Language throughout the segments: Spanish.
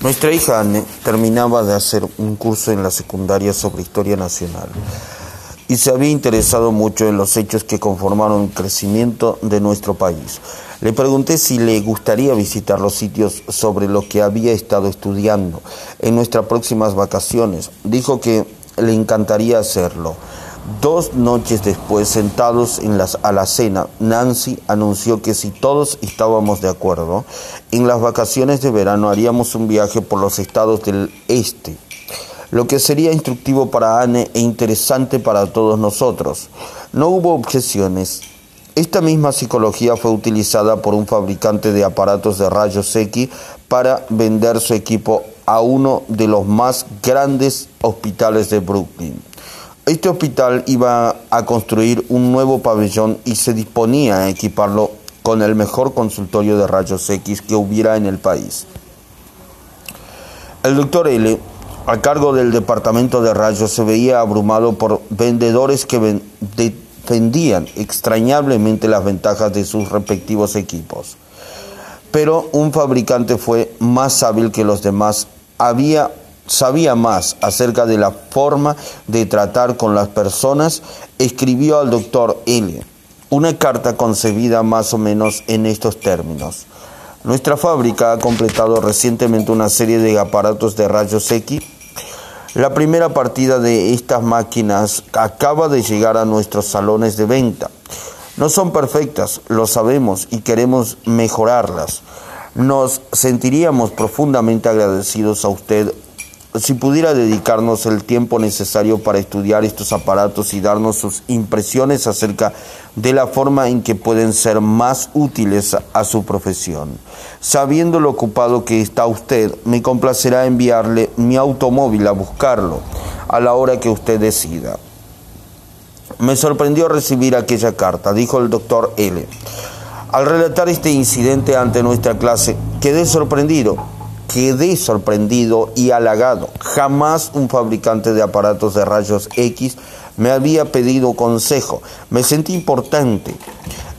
Nuestra hija Anne terminaba de hacer un curso en la secundaria sobre historia nacional y se había interesado mucho en los hechos que conformaron el crecimiento de nuestro país. Le pregunté si le gustaría visitar los sitios sobre los que había estado estudiando en nuestras próximas vacaciones. Dijo que le encantaría hacerlo. Dos noches después, sentados en a la cena, Nancy anunció que si todos estábamos de acuerdo, en las vacaciones de verano haríamos un viaje por los estados del este, lo que sería instructivo para Anne e interesante para todos nosotros. No hubo objeciones. Esta misma psicología fue utilizada por un fabricante de aparatos de rayos X para vender su equipo a uno de los más grandes hospitales de Brooklyn. Este hospital iba a construir un nuevo pabellón y se disponía a equiparlo con el mejor consultorio de rayos X que hubiera en el país. El doctor L, a cargo del departamento de rayos, se veía abrumado por vendedores que defendían extrañablemente las ventajas de sus respectivos equipos. Pero un fabricante fue más hábil que los demás. Había sabía más acerca de la forma de tratar con las personas, escribió al doctor L. una carta concebida más o menos en estos términos. Nuestra fábrica ha completado recientemente una serie de aparatos de rayos X. La primera partida de estas máquinas acaba de llegar a nuestros salones de venta. No son perfectas, lo sabemos y queremos mejorarlas. Nos sentiríamos profundamente agradecidos a usted si pudiera dedicarnos el tiempo necesario para estudiar estos aparatos y darnos sus impresiones acerca de la forma en que pueden ser más útiles a su profesión. Sabiendo lo ocupado que está usted, me complacerá enviarle mi automóvil a buscarlo a la hora que usted decida. Me sorprendió recibir aquella carta, dijo el doctor L. Al relatar este incidente ante nuestra clase, quedé sorprendido quedé sorprendido y halagado. Jamás un fabricante de aparatos de rayos X me había pedido consejo. Me sentí importante.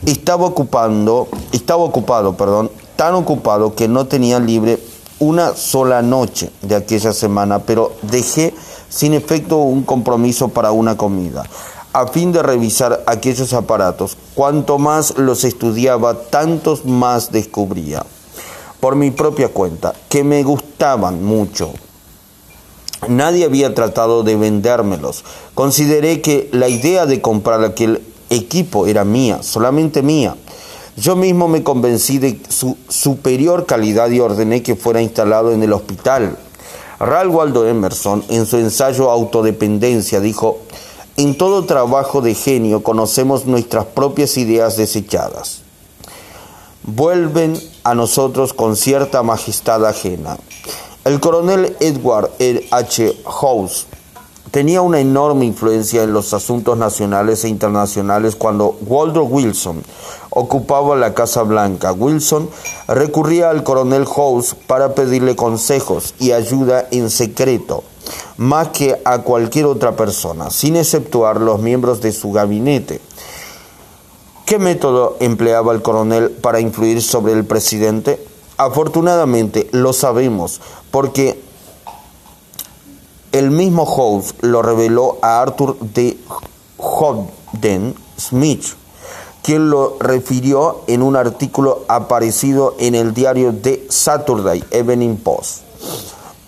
Estaba ocupando, estaba ocupado, perdón, tan ocupado que no tenía libre una sola noche de aquella semana, pero dejé sin efecto un compromiso para una comida, a fin de revisar aquellos aparatos. Cuanto más los estudiaba, tantos más descubría por mi propia cuenta, que me gustaban mucho. Nadie había tratado de vendérmelos. Consideré que la idea de comprar aquel equipo era mía, solamente mía. Yo mismo me convencí de su superior calidad y ordené que fuera instalado en el hospital. Ralph Waldo Emerson, en su ensayo Autodependencia, dijo, en todo trabajo de genio conocemos nuestras propias ideas desechadas vuelven a nosotros con cierta majestad ajena. El coronel Edward H. House tenía una enorme influencia en los asuntos nacionales e internacionales cuando Walter Wilson ocupaba la Casa Blanca. Wilson recurría al coronel House para pedirle consejos y ayuda en secreto, más que a cualquier otra persona, sin exceptuar los miembros de su gabinete. ¿Qué método empleaba el coronel para influir sobre el presidente? Afortunadamente lo sabemos porque el mismo House lo reveló a Arthur de Hobden Smith, quien lo refirió en un artículo aparecido en el diario The Saturday Evening Post.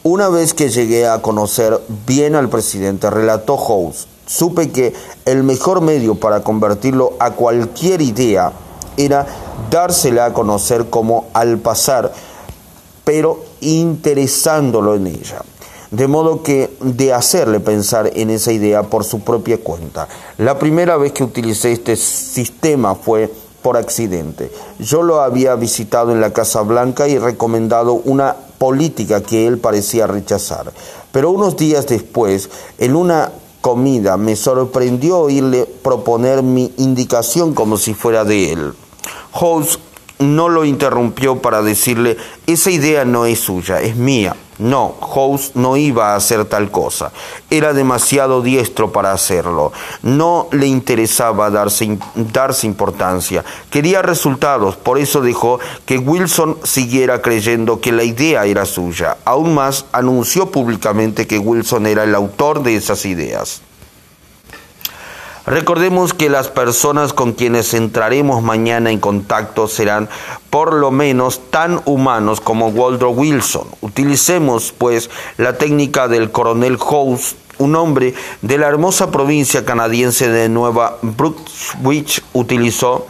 Una vez que llegué a conocer bien al presidente, relató House, supe que el mejor medio para convertirlo a cualquier idea era dársela a conocer como al pasar, pero interesándolo en ella. De modo que de hacerle pensar en esa idea por su propia cuenta. La primera vez que utilicé este sistema fue por accidente. Yo lo había visitado en la Casa Blanca y recomendado una política que él parecía rechazar. Pero unos días después, en una comida. Me sorprendió oírle proponer mi indicación como si fuera de él. House no lo interrumpió para decirle, esa idea no es suya, es mía. No, House no iba a hacer tal cosa. Era demasiado diestro para hacerlo. No le interesaba darse, darse importancia. Quería resultados. Por eso dejó que Wilson siguiera creyendo que la idea era suya. Aún más, anunció públicamente que Wilson era el autor de esas ideas. Recordemos que las personas con quienes entraremos mañana en contacto serán por lo menos tan humanos como Waldro Wilson. Utilicemos, pues, la técnica del coronel House, un hombre de la hermosa provincia canadiense de Nueva Brunswick, utilizó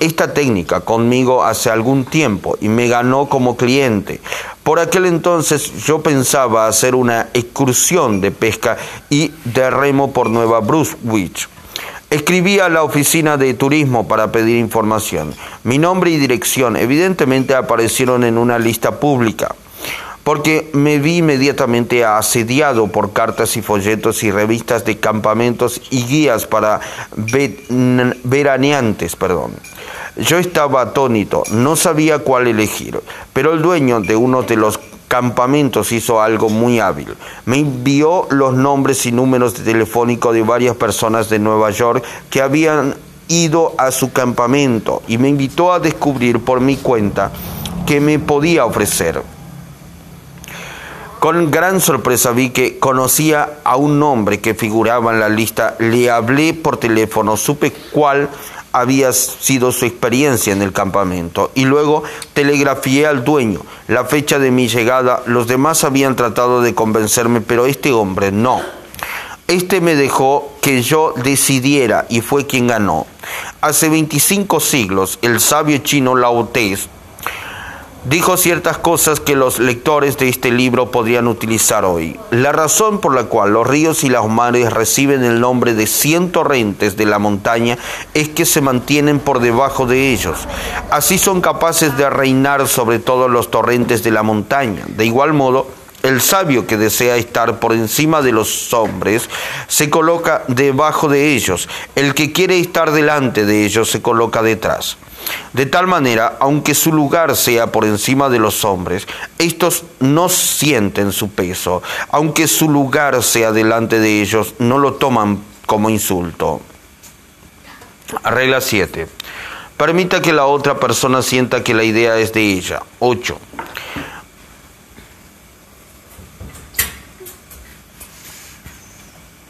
esta técnica conmigo hace algún tiempo y me ganó como cliente. Por aquel entonces yo pensaba hacer una excursión de pesca y de remo por Nueva Brunswick. Escribí a la oficina de turismo para pedir información. Mi nombre y dirección evidentemente aparecieron en una lista pública, porque me vi inmediatamente asediado por cartas y folletos y revistas de campamentos y guías para veraneantes. Perdón. Yo estaba atónito, no sabía cuál elegir, pero el dueño de uno de los campamentos hizo algo muy hábil. Me envió los nombres y números telefónicos de varias personas de Nueva York que habían ido a su campamento y me invitó a descubrir por mi cuenta que me podía ofrecer. Con gran sorpresa vi que conocía a un hombre que figuraba en la lista. Le hablé por teléfono, supe cuál había sido su experiencia en el campamento y luego telegrafié al dueño la fecha de mi llegada. Los demás habían tratado de convencerme, pero este hombre no. Este me dejó que yo decidiera y fue quien ganó. Hace 25 siglos, el sabio chino Lao dijo ciertas cosas que los lectores de este libro podrían utilizar hoy. La razón por la cual los ríos y las mares reciben el nombre de cien torrentes de la montaña es que se mantienen por debajo de ellos. Así son capaces de reinar sobre todos los torrentes de la montaña. De igual modo, el sabio que desea estar por encima de los hombres se coloca debajo de ellos. El que quiere estar delante de ellos se coloca detrás. De tal manera, aunque su lugar sea por encima de los hombres, estos no sienten su peso. Aunque su lugar sea delante de ellos, no lo toman como insulto. Regla 7. Permita que la otra persona sienta que la idea es de ella. 8.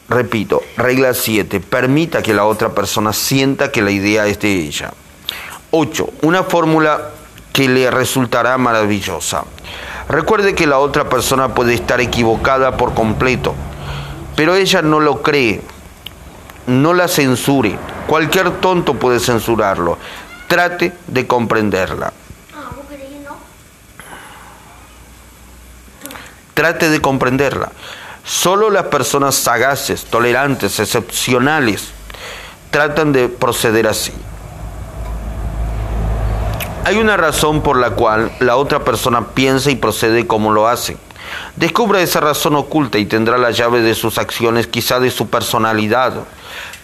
Repito, regla 7. Permita que la otra persona sienta que la idea es de ella. 8. Una fórmula que le resultará maravillosa. Recuerde que la otra persona puede estar equivocada por completo, pero ella no lo cree. No la censure. Cualquier tonto puede censurarlo. Trate de comprenderla. Trate de comprenderla. Solo las personas sagaces, tolerantes, excepcionales, tratan de proceder así. Hay una razón por la cual la otra persona piensa y procede como lo hace. Descubra esa razón oculta y tendrá la llave de sus acciones, quizá de su personalidad.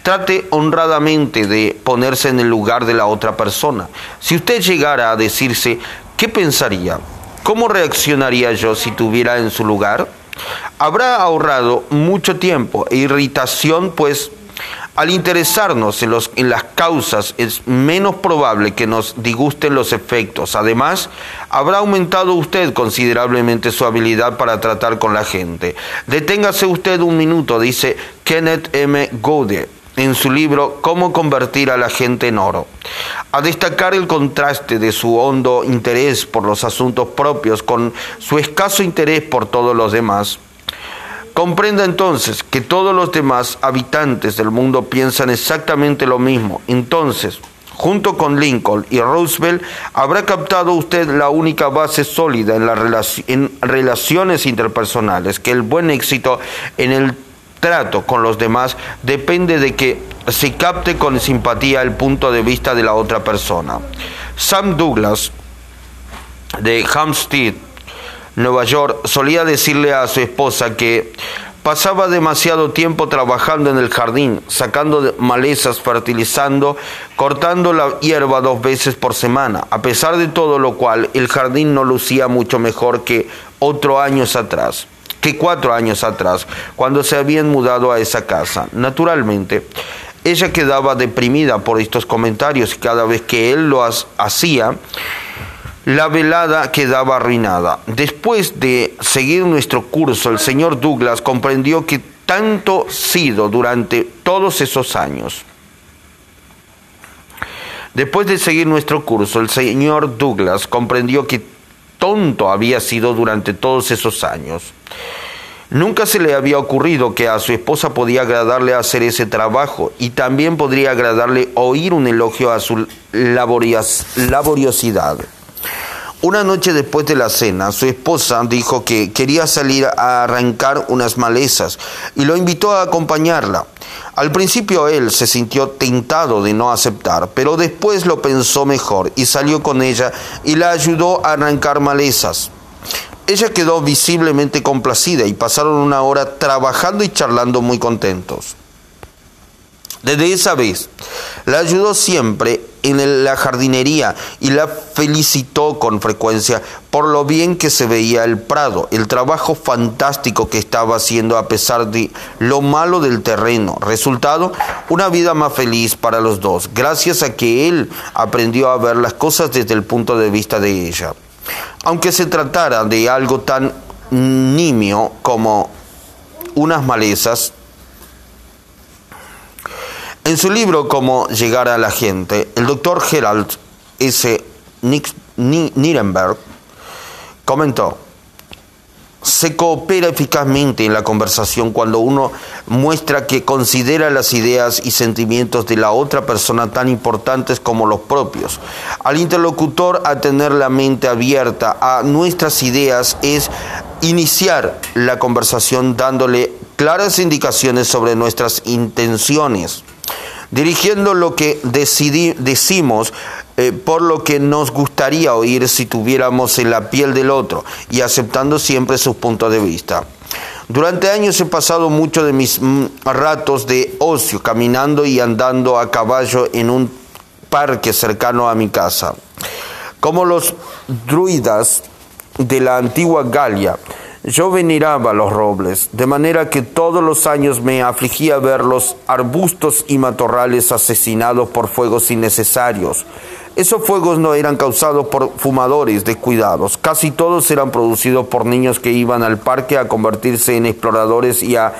Trate honradamente de ponerse en el lugar de la otra persona. Si usted llegara a decirse, ¿qué pensaría? ¿Cómo reaccionaría yo si tuviera en su lugar? Habrá ahorrado mucho tiempo e irritación, pues al interesarnos en, las causas es menos probable que nos disgusten los efectos. Además, habrá aumentado usted considerablemente su habilidad para tratar con la gente. Deténgase usted un minuto, dice Kenneth M. Gode en su libro Cómo convertir a la gente en oro, a destacar el contraste de su hondo interés por los asuntos propios con su escaso interés por todos los demás. Comprenda entonces que todos los demás habitantes del mundo piensan exactamente lo mismo. Entonces, junto con Lincoln y Roosevelt, habrá captado usted la única base sólida en, en relaciones interpersonales, que el buen éxito en el trato con los demás depende de que se capte con simpatía el punto de vista de la otra persona. Sam Douglas, de Hampstead, Nueva York, solía decirle a su esposa que pasaba demasiado tiempo trabajando en el jardín, sacando malezas, fertilizando, cortando la hierba dos veces por semana. A pesar de todo lo cual, el jardín no lucía mucho mejor que otro años atrás que cuatro años atrás, cuando se habían mudado a esa casa. Naturalmente, ella quedaba deprimida por estos comentarios y cada vez que él lo hacía, la velada quedaba arruinada. Después de seguir nuestro curso, el señor Douglas comprendió que tanto sido durante todos esos años. Después de seguir nuestro curso, el señor Douglas comprendió que tonto había sido durante todos esos años. Nunca se le había ocurrido que a su esposa podía agradarle hacer ese trabajo y también podría agradarle oír un elogio a su laboriosidad. Una noche después de la cena, su esposa dijo que quería salir a arrancar unas malezas y lo invitó a acompañarla. Al principio él se sintió tentado de no aceptar, pero después lo pensó mejor y salió con ella y la ayudó a arrancar malezas. Ella quedó visiblemente complacida y pasaron una hora trabajando y charlando muy contentos. Desde esa vez, la ayudó siempre en la jardinería y la felicitó con frecuencia por lo bien que se veía el prado, el trabajo fantástico que estaba haciendo a pesar de lo malo del terreno. Resultado, una vida más feliz para los dos, gracias a que él aprendió a ver las cosas desde el punto de vista de ella. Aunque se tratara de algo tan nimio como unas malezas, en su libro Cómo llegar a la gente, el doctor Gerald S. Nirenberg comentó, se coopera eficazmente en la conversación cuando uno muestra que considera las ideas y sentimientos de la otra persona tan importantes como los propios. Al interlocutor a tener la mente abierta a nuestras ideas es iniciar la conversación dándole claras indicaciones sobre nuestras intenciones dirigiendo lo que decimos eh, por lo que nos gustaría oír si tuviéramos en la piel del otro y aceptando siempre sus puntos de vista. Durante años he pasado mucho de mis mm, ratos de ocio caminando y andando a caballo en un parque cercano a mi casa. Como los druidas de la antigua Galia, yo veneraba los robles, de manera que todos los años me afligía ver los arbustos y matorrales asesinados por fuegos innecesarios. Esos fuegos no eran causados por fumadores descuidados, casi todos eran producidos por niños que iban al parque a convertirse en exploradores y a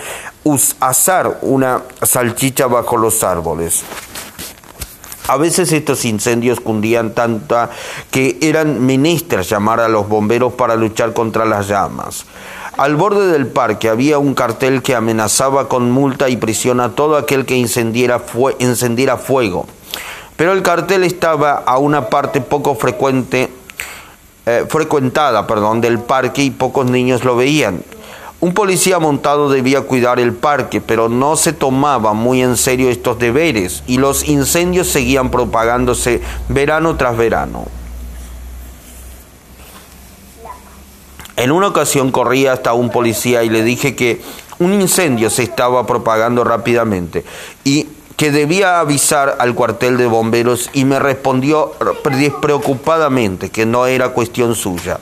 asar una salchicha bajo los árboles. A veces estos incendios cundían tanta que eran menestras llamar a los bomberos para luchar contra las llamas. Al borde del parque había un cartel que amenazaba con multa y prisión a todo aquel que encendiera, fuego. Pero el cartel estaba a una parte poco frecuente, eh, frecuentada perdón, del parque y pocos niños lo veían. Un policía montado debía cuidar el parque, pero no se tomaba muy en serio estos deberes y los incendios seguían propagándose verano tras verano. En una ocasión corrí hasta un policía y le dije que un incendio se estaba propagando rápidamente y que debía avisar al cuartel de bomberos y me respondió despreocupadamente que no era cuestión suya,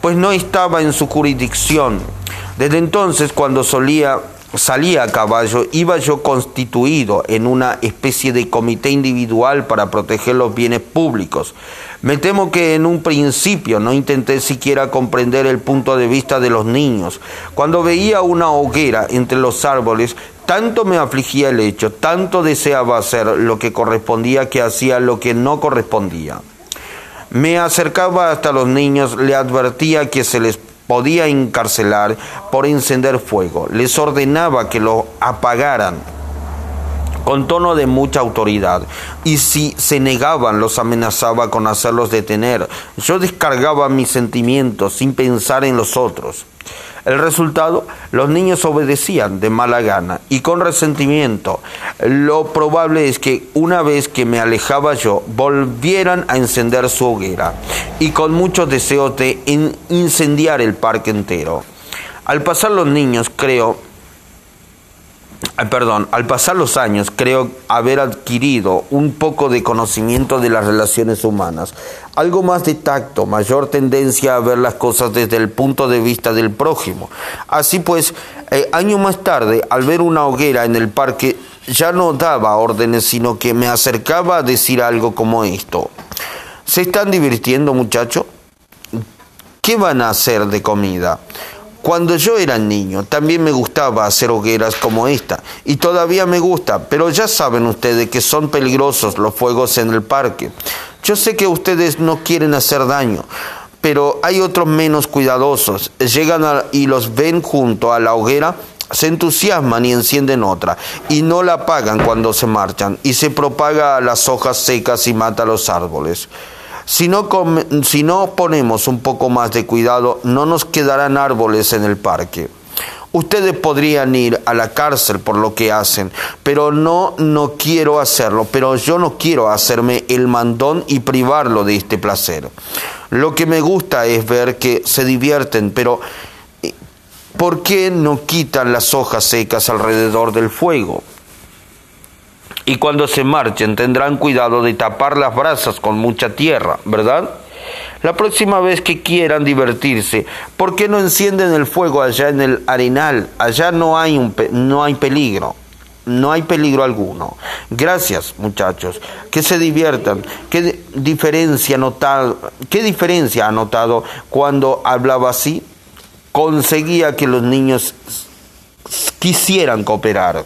pues no estaba en su jurisdicción desde entonces, cuando solía salía a caballo, iba yo constituido en una especie de comité individual para proteger los bienes públicos. Me temo que en un principio no intenté siquiera comprender el punto de vista de los niños. Cuando veía una hoguera entre los árboles, tanto me afligía el hecho, tanto deseaba hacer lo que correspondía que hacía lo que no correspondía. Me acercaba hasta los niños, le advertía que se les podía encarcelar por encender fuego. Les ordenaba que lo apagaran con tono de mucha autoridad, y si se negaban los amenazaba con hacerlos detener. Yo descargaba mis sentimientos sin pensar en los otros. El resultado, los niños obedecían de mala gana y con resentimiento. Lo probable es que una vez que me alejaba yo, volvieran a encender su hoguera y con muchos deseos de incendiar el parque entero. Al pasar los niños, creo, perdón, al pasar los años creo haber adquirido un poco de conocimiento de las relaciones humanas, algo más de tacto, mayor tendencia a ver las cosas desde el punto de vista del prójimo. Así pues, eh, año más tarde, al ver una hoguera en el parque, ya no daba órdenes, sino que me acercaba a decir algo como esto. ¿Se están divirtiendo, muchachos? ¿Qué van a hacer de comida? Cuando yo era niño también me gustaba hacer hogueras como esta y todavía me gusta, pero ya saben ustedes que son peligrosos los fuegos en el parque. Yo sé que ustedes no quieren hacer daño, pero hay otros menos cuidadosos. Llegan y los ven junto a la hoguera se entusiasman y encienden otra, y no la apagan cuando se marchan, y se propaga a las hojas secas y mata los árboles. Si no, si no ponemos un poco más de cuidado, no nos quedarán árboles en el parque. Ustedes podrían ir a la cárcel por lo que hacen, pero no, no quiero hacerlo, pero yo no quiero hacerme el mandón y privarlo de este placer. Lo que me gusta es ver que se divierten, pero eh, ¿por qué no quitan las hojas secas alrededor del fuego? Y cuando se marchen tendrán cuidado de tapar las brasas con mucha tierra, ¿verdad? La próxima vez que quieran divertirse, ¿por qué no encienden el fuego allá en el arenal? Allá no hay, un no hay peligro. No hay peligro alguno. Gracias, muchachos. Que se diviertan. ¿Qué diferencia, notado, ¿Qué diferencia ha notado cuando hablaba así? Conseguía que los niños quisieran cooperar.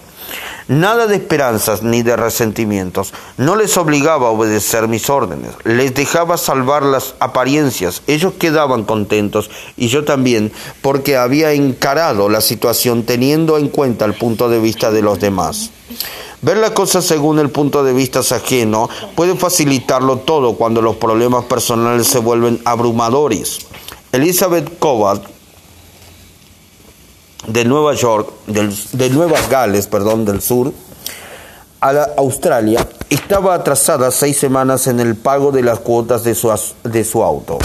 Nada de esperanzas ni de resentimientos. No les obligaba a obedecer mis órdenes. Les dejaba salvar las apariencias. Ellos quedaban contentos y yo también, porque había encarado la situación teniendo en cuenta el punto de vista de los demás. Ver la cosa según el punto de vista ajeno puede facilitarlo todo cuando los problemas personales se vuelven abrumadores. Elizabeth Cobalt de Nueva York, de Nueva Gales, perdón, del sur, a Australia, estaba atrasada seis semanas en el pago de las cuotas de su, de su auto.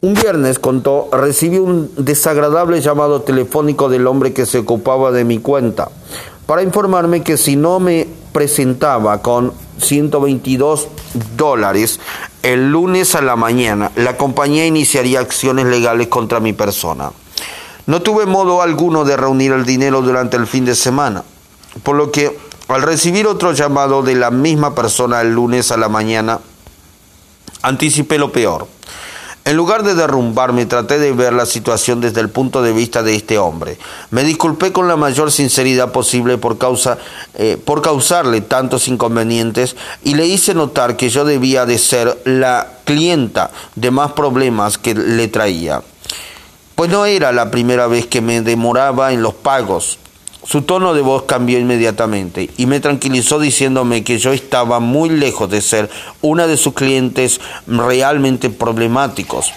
Un viernes, contó, recibí un desagradable llamado telefónico del hombre que se ocupaba de mi cuenta para informarme que si no me presentaba con 122 dólares el lunes a la mañana, la compañía iniciaría acciones legales contra mi persona. No tuve modo alguno de reunir el dinero durante el fin de semana, por lo que al recibir otro llamado de la misma persona el lunes a la mañana, anticipé lo peor. En lugar de derrumbarme, traté de ver la situación desde el punto de vista de este hombre. Me disculpé con la mayor sinceridad posible por, causa, eh, por causarle tantos inconvenientes y le hice notar que yo debía de ser la clienta de más problemas que le traía pues no era la primera vez que me demoraba en los pagos. Su tono de voz cambió inmediatamente y me tranquilizó diciéndome que yo estaba muy lejos de ser una de sus clientes realmente problemáticos.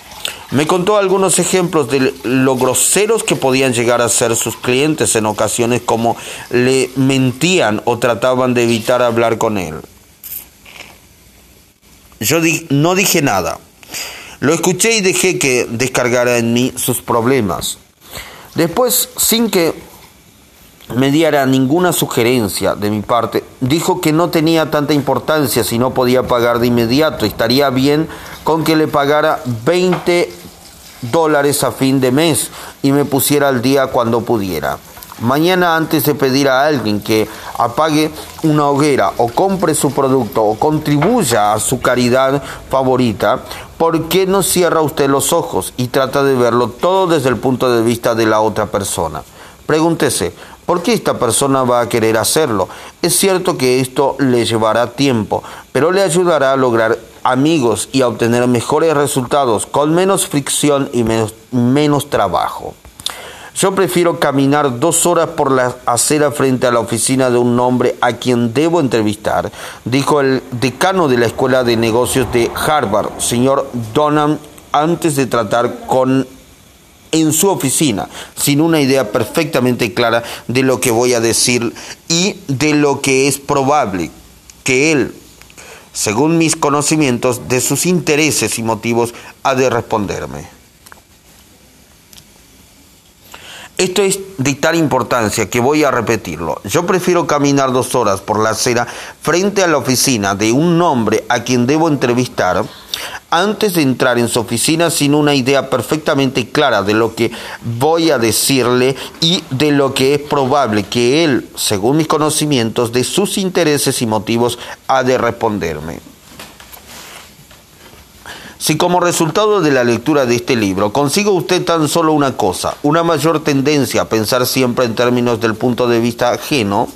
Me contó algunos ejemplos de lo groseros que podían llegar a ser sus clientes en ocasiones como le mentían o trataban de evitar hablar con él. Yo no dije nada. Lo escuché y dejé que descargara en mí sus problemas. Después, sin que me diera ninguna sugerencia de mi parte, dijo que no tenía tanta importancia si no podía pagar de inmediato. Estaría bien con que le pagara 20 dólares a fin de mes y me pusiera al día cuando pudiera. Mañana antes de pedir a alguien que apague una hoguera o compre su producto o contribuya a su caridad favorita, ¿por qué no cierra usted los ojos y trata de verlo todo desde el punto de vista de la otra persona? Pregúntese, ¿por qué esta persona va a querer hacerlo? Es cierto que esto le llevará tiempo, pero le ayudará a lograr amigos y a obtener mejores resultados con menos fricción y menos, menos trabajo. Yo prefiero caminar dos horas por la acera frente a la oficina de un hombre a quien debo entrevistar, dijo el decano de la Escuela de Negocios de Harvard, señor Donham, antes de tratar con en su oficina, sin una idea perfectamente clara de lo que voy a decir y de lo que es probable que él, según mis conocimientos de sus intereses y motivos, ha de responderme. Esto es de tal importancia que voy a repetirlo. Yo prefiero caminar dos horas por la acera frente a la oficina de un hombre a quien debo entrevistar antes de entrar en su oficina sin una idea perfectamente clara de lo que voy a decirle y de lo que es probable que él, según mis conocimientos, de sus intereses y motivos, ha de responderme. Si como resultado de la lectura de este libro consigue usted tan solo una cosa, una mayor tendencia a pensar siempre en términos del punto de vista ajeno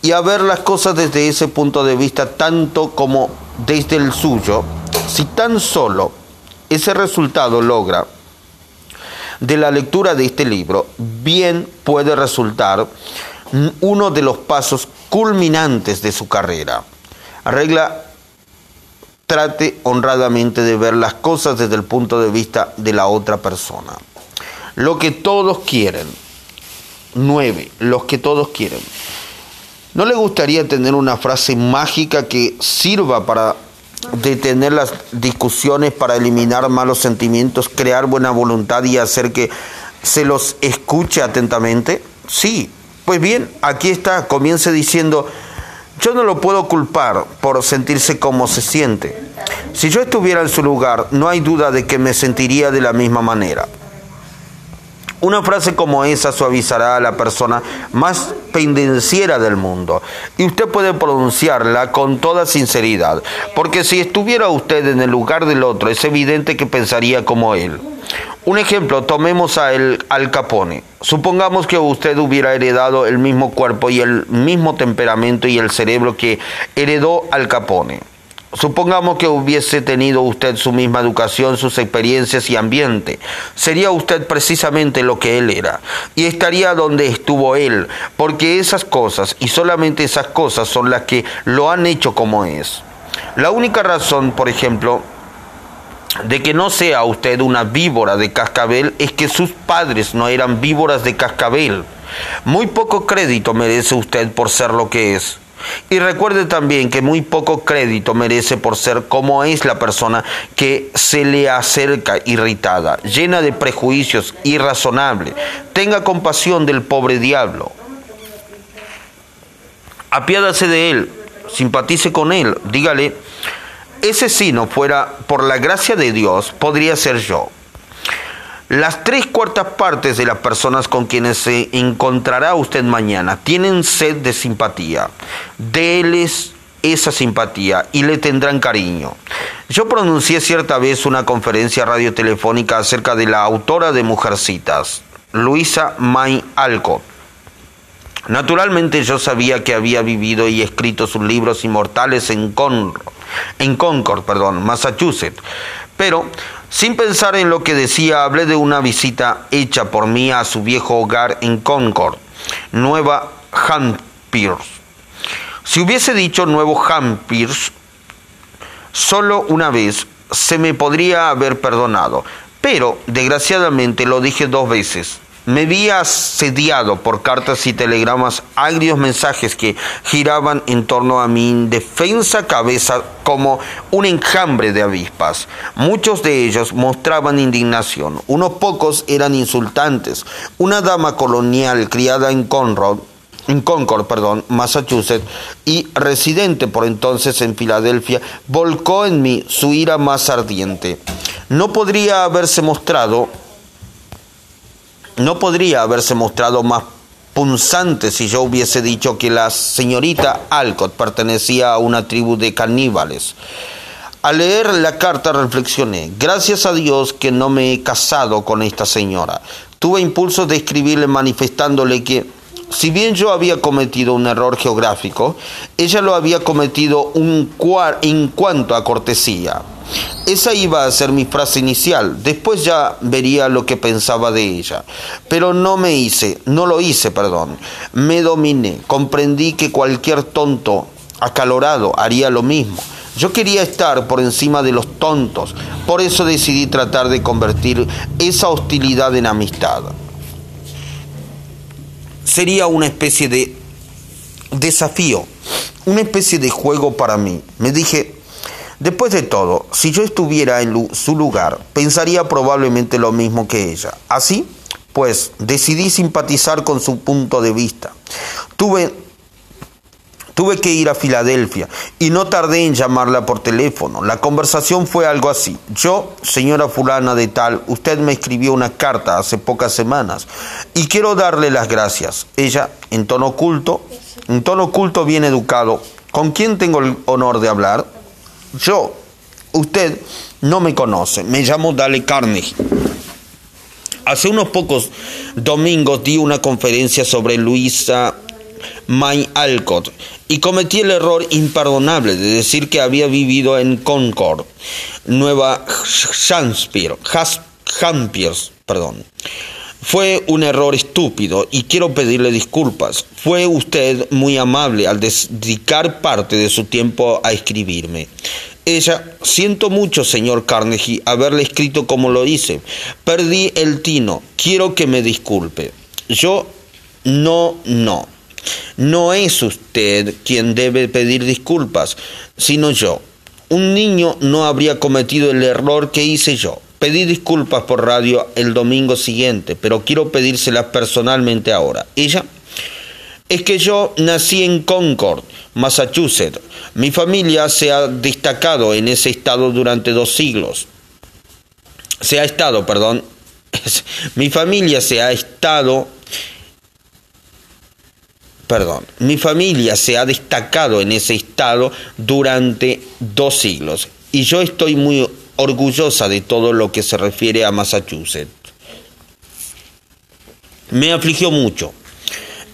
y a ver las cosas desde ese punto de vista tanto como desde el suyo, si tan solo ese resultado logra de la lectura de este libro, bien puede resultar uno de los pasos culminantes de su carrera. Regla trate honradamente de ver las cosas desde el punto de vista de la otra persona. Lo que todos quieren. Nueve, los que todos quieren. ¿No le gustaría tener una frase mágica que sirva para detener las discusiones, para eliminar malos sentimientos, crear buena voluntad y hacer que se los escuche atentamente? Sí. Pues bien, aquí está, comience diciendo, yo no lo puedo culpar por sentirse como se siente. Si yo estuviera en su lugar, no hay duda de que me sentiría de la misma manera. Una frase como esa suavizará a la persona más pendenciera del mundo y usted puede pronunciarla con toda sinceridad, porque si estuviera usted en el lugar del otro es evidente que pensaría como él. Un ejemplo, tomemos a el, Al Capone. Supongamos que usted hubiera heredado el mismo cuerpo y el mismo temperamento y el cerebro que heredó Al Capone. Supongamos que hubiese tenido usted su misma educación, sus experiencias y ambiente. Sería usted precisamente lo que él era. Y estaría donde estuvo él, porque esas cosas, y solamente esas cosas, son las que lo han hecho como es. La única razón, por ejemplo, de que no sea usted una víbora de cascabel es que sus padres no eran víboras de cascabel. Muy poco crédito merece usted por ser lo que es. Y recuerde también que muy poco crédito merece por ser como es la persona que se le acerca irritada, llena de prejuicios, irrazonable. Tenga compasión del pobre diablo. Apiádase de él, simpatice con él, dígale, ese si no fuera por la gracia de Dios, podría ser yo. Las tres cuartas partes de las personas con quienes se encontrará usted mañana tienen sed de simpatía. Déles esa simpatía y le tendrán cariño. Yo pronuncié cierta vez una conferencia radiotelefónica acerca de la autora de Mujercitas, Luisa May Alcott. Naturalmente yo sabía que había vivido y escrito sus libros inmortales en, en Concord, perdón, Massachusetts, pero sin pensar en lo que decía, hablé de una visita hecha por mí a su viejo hogar en Concord, Nueva Hampshire. Si hubiese dicho Nuevo Hampshire solo una vez, se me podría haber perdonado, pero desgraciadamente lo dije dos veces me vi asediado por cartas y telegramas, agrios mensajes que giraban en torno a mi indefensa cabeza como un enjambre de avispas. Muchos de ellos mostraban indignación, unos pocos eran insultantes. Una dama colonial criada en en Concord, perdón, Massachusetts, y residente por entonces en Filadelfia, volcó en mí su ira más ardiente. No podría haberse mostrado no podría haberse mostrado más punzante si yo hubiese dicho que la señorita Alcott pertenecía a una tribu de caníbales. Al leer la carta reflexioné, gracias a Dios que no me he casado con esta señora. Tuve impulso de escribirle manifestándole que, si bien yo había cometido un error geográfico, ella lo había cometido un en cuanto a cortesía. Esa iba a ser mi frase inicial, después ya vería lo que pensaba de ella. Pero no me hice, no lo hice, perdón. Me dominé, comprendí que cualquier tonto acalorado haría lo mismo. Yo quería estar por encima de los tontos, por eso decidí tratar de convertir esa hostilidad en amistad. Sería una especie de desafío, una especie de juego para mí. Me dije, Después de todo, si yo estuviera en su lugar, pensaría probablemente lo mismo que ella. Así, pues decidí simpatizar con su punto de vista. Tuve Tuve que ir a Filadelfia y no tardé en llamarla por teléfono. La conversación fue algo así. Yo, señora fulana de tal, usted me escribió una carta hace pocas semanas y quiero darle las gracias. Ella, en tono oculto, en tono oculto bien educado, ¿con quién tengo el honor de hablar? Yo. Usted no me conoce. Me llamo Dale Carnegie. Hace unos pocos domingos di una conferencia sobre Luisa May Alcott y cometí el error imperdonable de decir que había vivido en Concord, Nueva Hampshire, perdón. Fue un error estúpido y quiero pedirle disculpas. Fue usted muy amable al dedicar parte de su tiempo a escribirme. Ella, siento mucho, señor Carnegie, haberle escrito como lo hice. Perdí el tino. Quiero que me disculpe. Yo, no, no. No es usted quien debe pedir disculpas, sino yo. Un niño no habría cometido el error que hice yo. Pedí disculpas por radio el domingo siguiente, pero quiero pedírselas personalmente ahora. ¿Ella? Es que yo nací en Concord, Massachusetts. Mi familia se ha destacado en ese estado durante dos siglos. Se ha estado, perdón. Mi familia se ha estado perdón, mi familia se ha destacado en ese estado durante dos siglos y yo estoy muy orgullosa de todo lo que se refiere a Massachusetts. Me afligió mucho.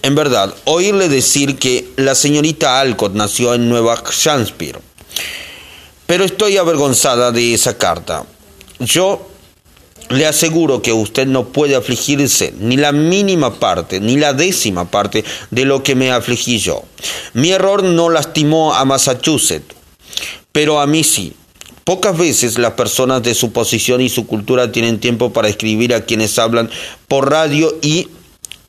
En verdad, oírle decir que la señorita Alcott nació en Nueva Hampshire. Pero estoy avergonzada de esa carta. Yo le aseguro que usted no puede afligirse ni la mínima parte, ni la décima parte de lo que me afligí yo. Mi error no lastimó a Massachusetts, pero a mí sí. Pocas veces las personas de su posición y su cultura tienen tiempo para escribir a quienes hablan por radio y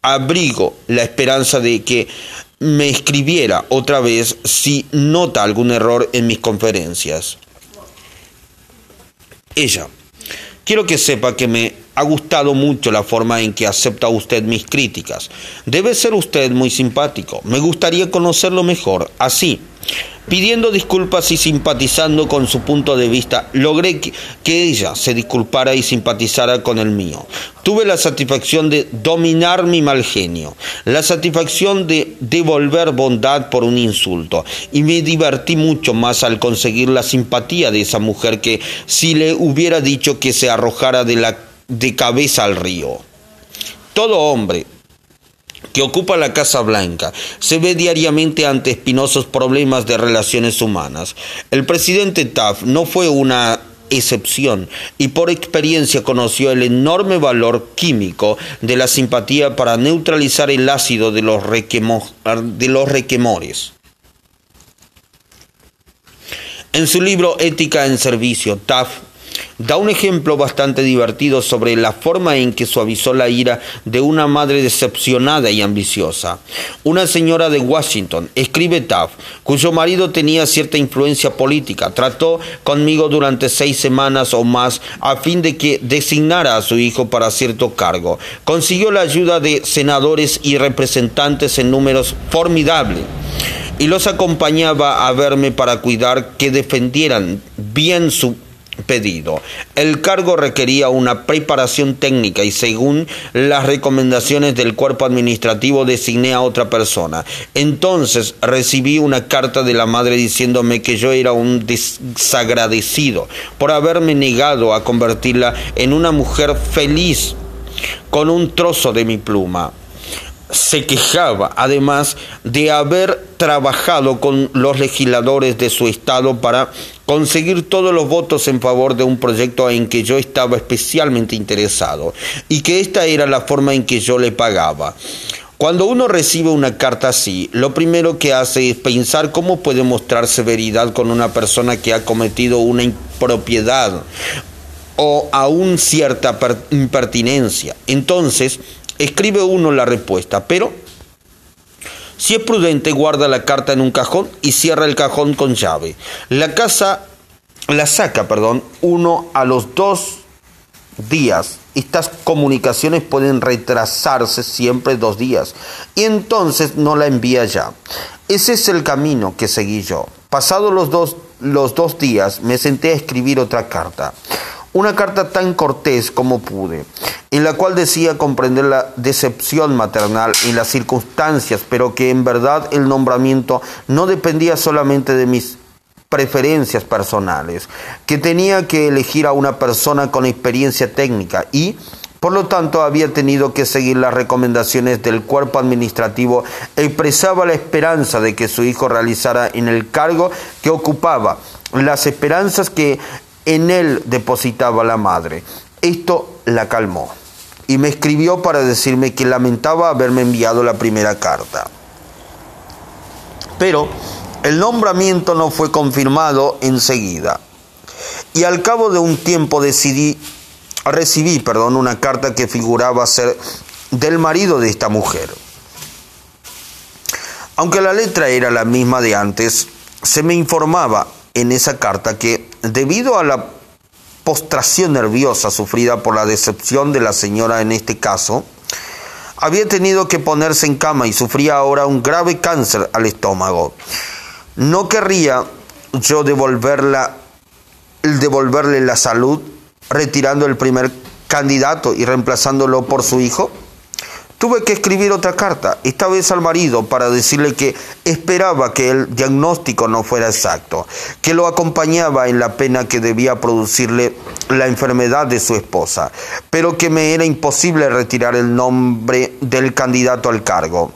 abrigo la esperanza de que me escribiera otra vez si nota algún error en mis conferencias. Ella. Quiero que sepa que me ha gustado mucho la forma en que acepta usted mis críticas. Debe ser usted muy simpático. Me gustaría conocerlo mejor. Así, Pidiendo disculpas y simpatizando con su punto de vista, logré que, ella se disculpara y simpatizara con el mío. Tuve la satisfacción de dominar mi mal genio, la satisfacción de devolver bondad por un insulto, y me divertí mucho más al conseguir la simpatía de esa mujer que si le hubiera dicho que se arrojara de, la, de cabeza al río. Todo hombre, que ocupa la Casa Blanca se ve diariamente ante espinosos problemas de relaciones humanas. El presidente Taft no fue una excepción y por experiencia conoció el enorme valor químico de la simpatía para neutralizar el ácido de los, de los requemores. En su libro Ética en Servicio, Taft da un ejemplo bastante divertido sobre la forma en que suavizó la ira de una madre decepcionada y ambiciosa. Una señora de Washington, escribe Taft, cuyo marido tenía cierta influencia política, trató conmigo durante seis semanas o más a fin de que designara a su hijo para cierto cargo. Consiguió la ayuda de senadores y representantes en números formidables y los acompañaba a verme para cuidar que defendieran bien su pedido. El cargo requería una preparación técnica y según las recomendaciones del cuerpo administrativo designé a otra persona. Entonces recibí una carta de la madre diciéndome que yo era un desagradecido por haberme negado a convertirla en una mujer feliz con un trozo de mi pluma se quejaba además de haber trabajado con los legisladores de su estado para conseguir todos los votos en favor de un proyecto en que yo estaba especialmente interesado y que esta era la forma en que yo le pagaba. Cuando uno recibe una carta así, lo primero que hace es pensar cómo puede mostrar severidad con una persona que ha cometido una impropiedad o aún cierta impertinencia. Entonces, escribe uno la respuesta, pero si es prudente, guarda la carta en un cajón y cierra el cajón con llave. La casa la saca, perdón, uno a los dos días. Estas comunicaciones pueden retrasarse siempre dos días y entonces no la envía ya. Ese es el camino que seguí yo. Pasados los dos, los dos días me senté a escribir otra carta. Una carta tan cortés como pude, en la cual decía comprender la decepción maternal y las circunstancias, pero que en verdad el nombramiento no dependía solamente de mis preferencias personales, que tenía que elegir a una persona con experiencia técnica y, por lo tanto, había tenido que seguir las recomendaciones del cuerpo administrativo, expresaba la esperanza de que su hijo realizara en el cargo que ocupaba, las esperanzas que en él depositaba la madre. Esto la calmó y me escribió para decirme que lamentaba haberme enviado la primera carta. Pero el nombramiento no fue confirmado enseguida. Y al cabo de un tiempo decidí, recibí perdón, una carta que figuraba ser del marido de esta mujer. Aunque la letra era la misma de antes, se me informaba en esa carta que debido a la postración nerviosa sufrida por la decepción de la señora en este caso, había tenido que ponerse en cama y sufría ahora un grave cáncer al estómago. No querría yo devolverla, devolverle la salud retirando el primer candidato y reemplazándolo por su hijo. Tuve que escribir otra carta, esta vez al marido, para decirle que esperaba que el diagnóstico no fuera exacto, que lo acompañaba en la pena que debía producirle la enfermedad de su esposa, pero que me era imposible retirar el nombre del candidato al cargo.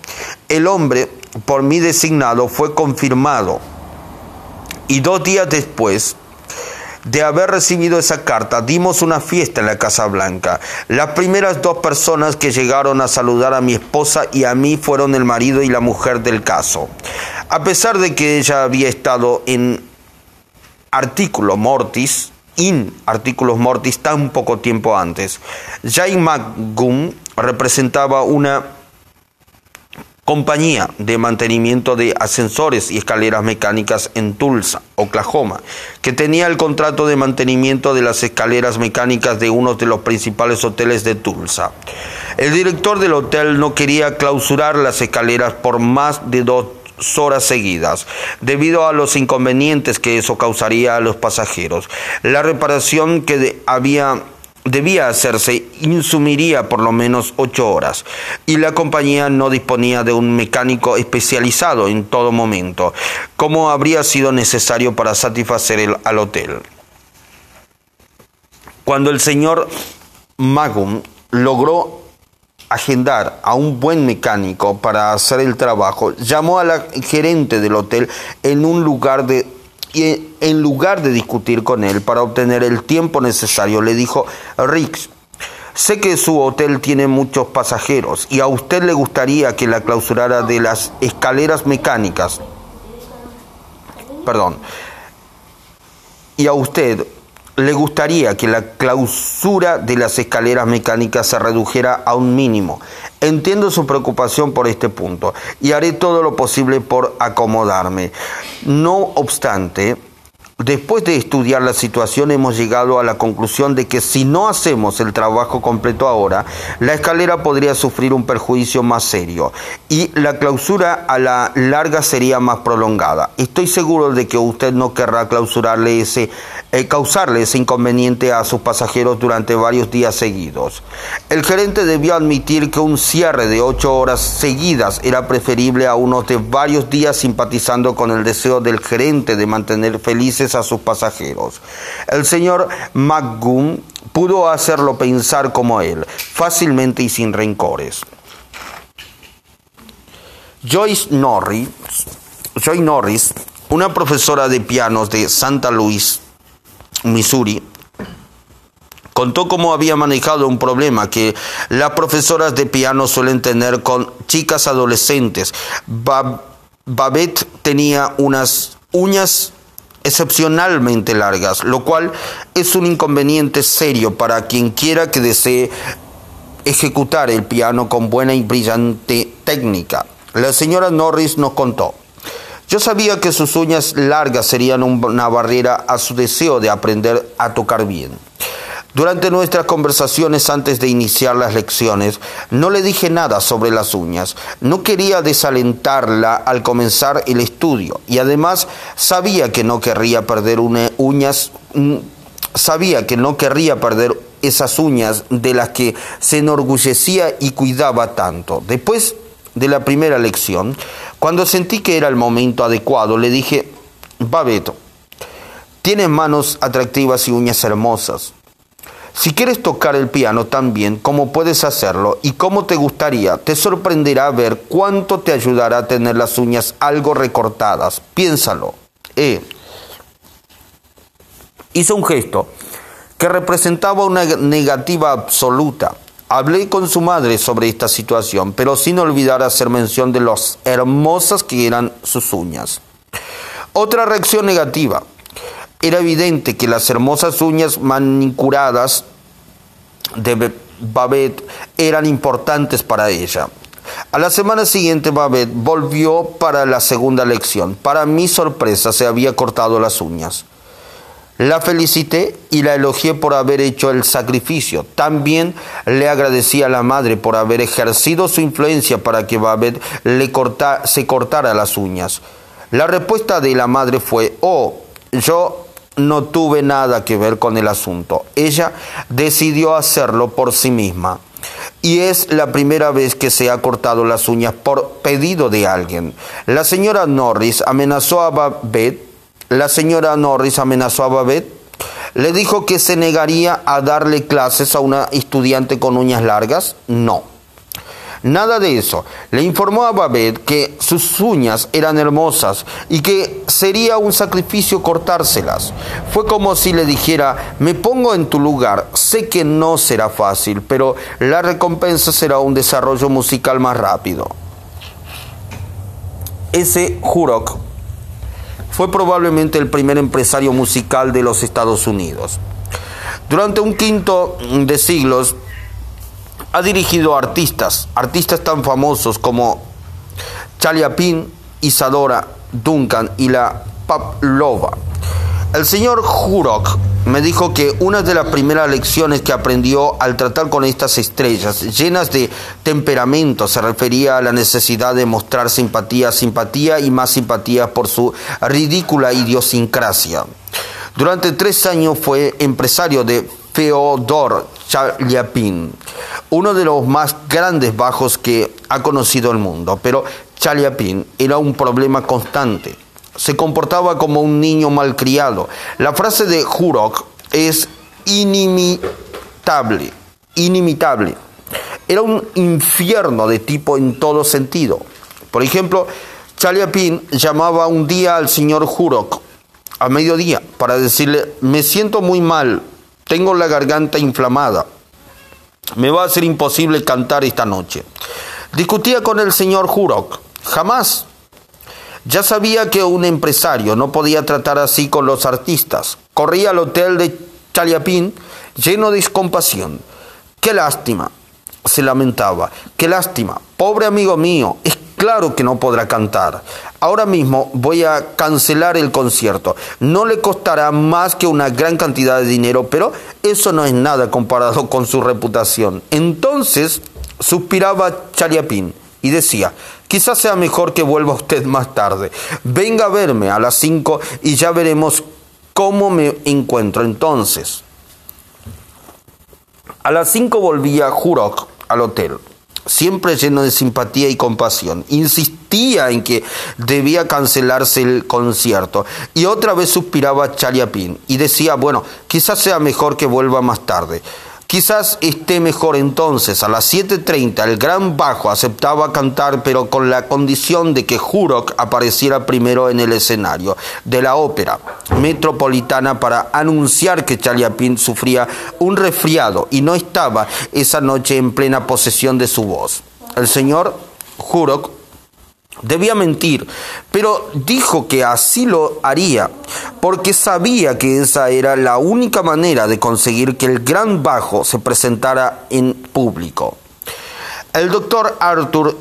El hombre, por mí designado, fue confirmado y dos días después de haber recibido esa carta, dimos una fiesta en la Casa Blanca. Las primeras dos personas que llegaron a saludar a mi esposa y a mí fueron el marido y la mujer del caso. A pesar de que ella había estado en artículo mortis, in artículos mortis tan poco tiempo antes, Jay McGum representaba una compañía de mantenimiento de ascensores y escaleras mecánicas en Tulsa, Oklahoma, que tenía el contrato de mantenimiento de las escaleras mecánicas de uno de los principales hoteles de Tulsa. El director del hotel no quería clausurar las escaleras por más de dos horas seguidas, debido a los inconvenientes que eso causaría a los pasajeros. La reparación que había debía hacerse insumiría por lo menos ocho horas y la compañía no disponía de un mecánico especializado en todo momento, como habría sido necesario para satisfacer el, al hotel. Cuando el señor Magum logró agendar a un buen mecánico para hacer el trabajo, llamó a la gerente del hotel en un lugar de y en lugar de discutir con él para obtener el tiempo necesario, le dijo, Rix, sé que su hotel tiene muchos pasajeros y a usted le gustaría que la clausurara de las escaleras mecánicas. Perdón. Y a usted le gustaría que la clausura de las escaleras mecánicas se redujera a un mínimo. Entiendo su preocupación por este punto y haré todo lo posible por acomodarme. No obstante, Después de estudiar la situación hemos llegado a la conclusión de que si no hacemos el trabajo completo ahora, la escalera podría sufrir un perjuicio más serio y la clausura a la larga sería más prolongada. Estoy seguro de que usted no querrá clausurarle ese, eh, causarle ese inconveniente a sus pasajeros durante varios días seguidos. El gerente debió admitir que un cierre de ocho horas seguidas era preferible a uno de varios días simpatizando con el deseo del gerente de mantener felices a sus pasajeros. El señor McGoon pudo hacerlo pensar como él, fácilmente y sin rencores. Joyce Norris, Joy Norris, una profesora de pianos de Santa Louis, Missouri, contó cómo había manejado un problema que las profesoras de piano suelen tener con chicas adolescentes. Babette tenía unas uñas excepcionalmente largas, lo cual es un inconveniente serio para quien quiera que desee ejecutar el piano con buena y brillante técnica. La señora Norris nos contó. Yo sabía que sus uñas largas serían una barrera a su deseo de aprender a tocar bien. Durante nuestras conversaciones antes de iniciar las lecciones, no le dije nada sobre las uñas. No quería desalentarla al comenzar el estudio y además sabía que no querría perder uñas, mm, sabía que no querría perder esas uñas de las que se enorgullecía y cuidaba tanto. Después de la primera lección, cuando sentí que era el momento adecuado, le dije, Babeto, tienes manos atractivas y uñas hermosas. Si quieres tocar el piano tan bien como puedes hacerlo y como te gustaría, te sorprenderá ver cuánto te ayudará a tener las uñas algo recortadas. Piénsalo. Eh. Hizo un gesto que representaba una negativa absoluta. Hablé con su madre sobre esta situación, pero sin olvidar hacer mención de las hermosas que eran sus uñas. Otra reacción negativa. Era evidente que las hermosas uñas manicuradas de Babette eran importantes para ella. A la semana siguiente Babette volvió para la segunda lección. Para mi sorpresa se había cortado las uñas. La felicité y la elogié por haber hecho el sacrificio. También le agradecí a la madre por haber ejercido su influencia para que Babette le se cortara las uñas. La respuesta de la madre fue, oh, yo no tuve nada que ver con el asunto. Ella decidió hacerlo por sí misma. Y es la primera vez que se ha cortado las uñas por pedido de alguien. La señora Norris amenazó a Babette. La señora Norris amenazó a Babette. Le dijo que se negaría a darle clases a una estudiante con uñas largas. No. Nada de eso. Le informó a Babette que sus uñas eran hermosas y que sería un sacrificio cortárselas. Fue como si le dijera, me pongo en tu lugar, sé que no será fácil, pero la recompensa será un desarrollo musical más rápido. Ese Hurok fue probablemente el primer empresario musical de los Estados Unidos. Durante un quinto de siglos, ha dirigido artistas, artistas tan famosos como Chaliapin, Isadora Duncan y la Pavlova. El señor Hurok me dijo que una de las primeras lecciones que aprendió al tratar con estas estrellas llenas de temperamento se refería a la necesidad de mostrar simpatía, simpatía y más simpatía por su ridícula idiosincrasia. Durante tres años fue empresario de Feodor Chaliapin, uno de los más grandes bajos que ha conocido el mundo, pero Chaliapin era un problema constante. Se comportaba como un niño malcriado. La frase de Hurok es inimitable, inimitable. Era un infierno de tipo en todo sentido. Por ejemplo, Chaliapin llamaba un día al señor Hurok a mediodía para decirle, me siento muy mal, tengo la garganta inflamada. Me va a ser imposible cantar esta noche. Discutía con el señor Hurok. Jamás. Ya sabía que un empresario no podía tratar así con los artistas. Corría al hotel de Chaliapín lleno de compasión. Qué lástima, se lamentaba. Qué lástima. Pobre amigo mío, es Claro que no podrá cantar. Ahora mismo voy a cancelar el concierto. No le costará más que una gran cantidad de dinero, pero eso no es nada comparado con su reputación. Entonces suspiraba Chariapín y decía, quizás sea mejor que vuelva usted más tarde. Venga a verme a las cinco y ya veremos cómo me encuentro entonces. A las cinco volvía Jurok al hotel siempre lleno de simpatía y compasión. Insistía en que debía cancelarse el concierto y otra vez suspiraba Chaliapin y decía, bueno, quizás sea mejor que vuelva más tarde. Quizás esté mejor entonces. A las 7.30 el gran bajo aceptaba cantar, pero con la condición de que Jurok apareciera primero en el escenario de la ópera metropolitana para anunciar que Chaliapin sufría un resfriado y no estaba esa noche en plena posesión de su voz. El señor Jurok Debía mentir, pero dijo que así lo haría, porque sabía que esa era la única manera de conseguir que el gran bajo se presentara en público. El doctor Arthur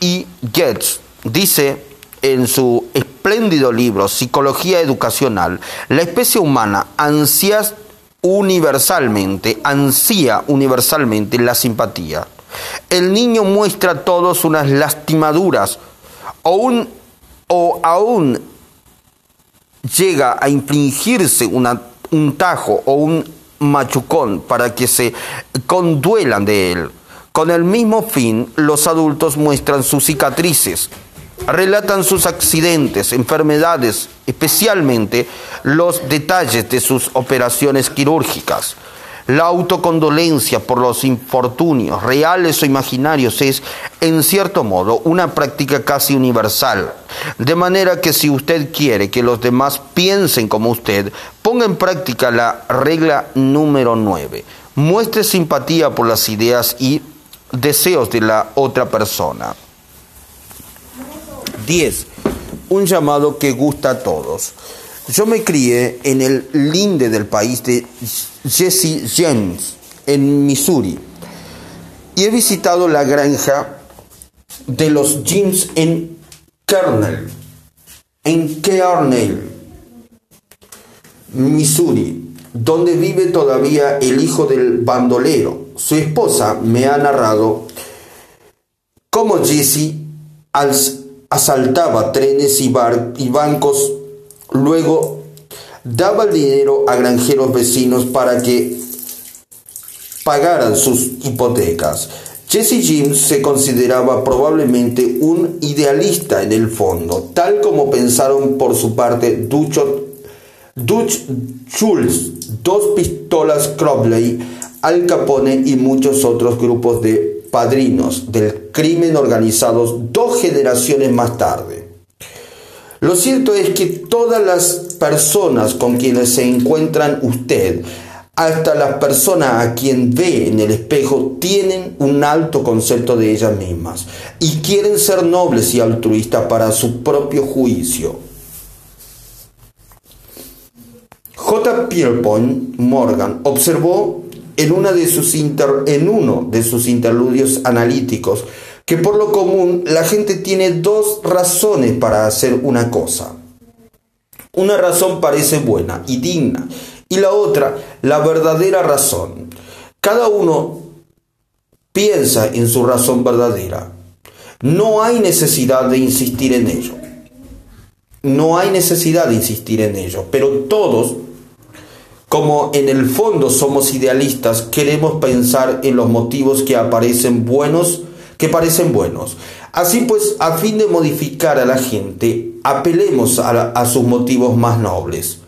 E. Getz dice en su espléndido libro Psicología Educacional, la especie humana ansias universalmente, ansía universalmente la simpatía. El niño muestra a todos unas lastimaduras o, un, o aún llega a infligirse un tajo o un machucón para que se conduelan de él. Con el mismo fin, los adultos muestran sus cicatrices, relatan sus accidentes, enfermedades, especialmente los detalles de sus operaciones quirúrgicas. La autocondolencia por los infortunios, reales o imaginarios, es, en cierto modo, una práctica casi universal. De manera que si usted quiere que los demás piensen como usted, ponga en práctica la regla número 9. Muestre simpatía por las ideas y deseos de la otra persona. 10. Un llamado que gusta a todos. Yo me crié en el linde del país de Jesse James, en Missouri, y he visitado la granja de los James en Kernel, en Kearney, Missouri, donde vive todavía el hijo del bandolero. Su esposa me ha narrado cómo Jesse asaltaba trenes y, y bancos Luego daba el dinero a granjeros vecinos para que pagaran sus hipotecas. Jesse James se consideraba probablemente un idealista en el fondo, tal como pensaron por su parte Dutch, Dutch Schultz, dos pistolas Crowley, Al Capone y muchos otros grupos de padrinos del crimen organizados dos generaciones más tarde. Lo cierto es que todas las personas con quienes se encuentran usted, hasta las personas a quien ve en el espejo, tienen un alto concepto de ellas mismas y quieren ser nobles y altruistas para su propio juicio. J. Pierpont Morgan observó en, en uno de sus interludios analíticos que por lo común la gente tiene dos razones para hacer una cosa. Una razón parece buena y digna y la otra la verdadera razón. Cada uno piensa en su razón verdadera. No hay necesidad de insistir en ello. No hay necesidad de insistir en ello, pero todos, como en el fondo somos idealistas, queremos pensar en los motivos que aparecen buenos que parecen buenos. Así pues, a fin de modificar a la gente, apelemos a, sus motivos más nobles.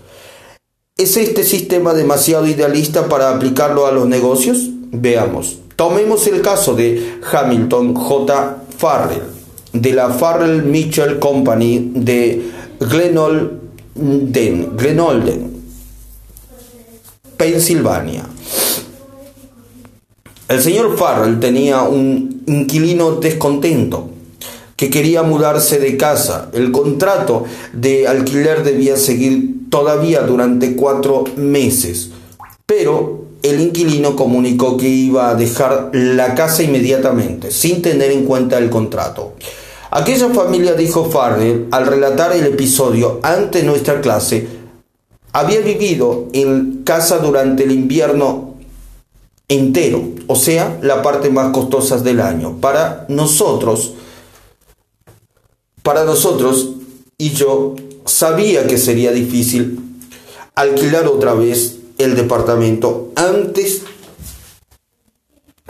¿Es este sistema demasiado idealista para aplicarlo a los negocios? Veamos. Tomemos el caso de Hamilton J. Farrell, de la Farrell Mitchell Company de Glenolden, Glenolden Pensilvania. El señor Farrell tenía un inquilino descontento que quería mudarse de casa. El contrato de alquiler debía seguir todavía durante cuatro meses, pero el inquilino comunicó que iba a dejar la casa inmediatamente, sin tener en cuenta el contrato. Aquella familia, dijo Farrell, al relatar el episodio ante nuestra clase, había vivido en casa durante el invierno entero, o sea, la parte más costosa del año. Para nosotros, para nosotros y yo sabía que sería difícil alquilar otra vez el departamento antes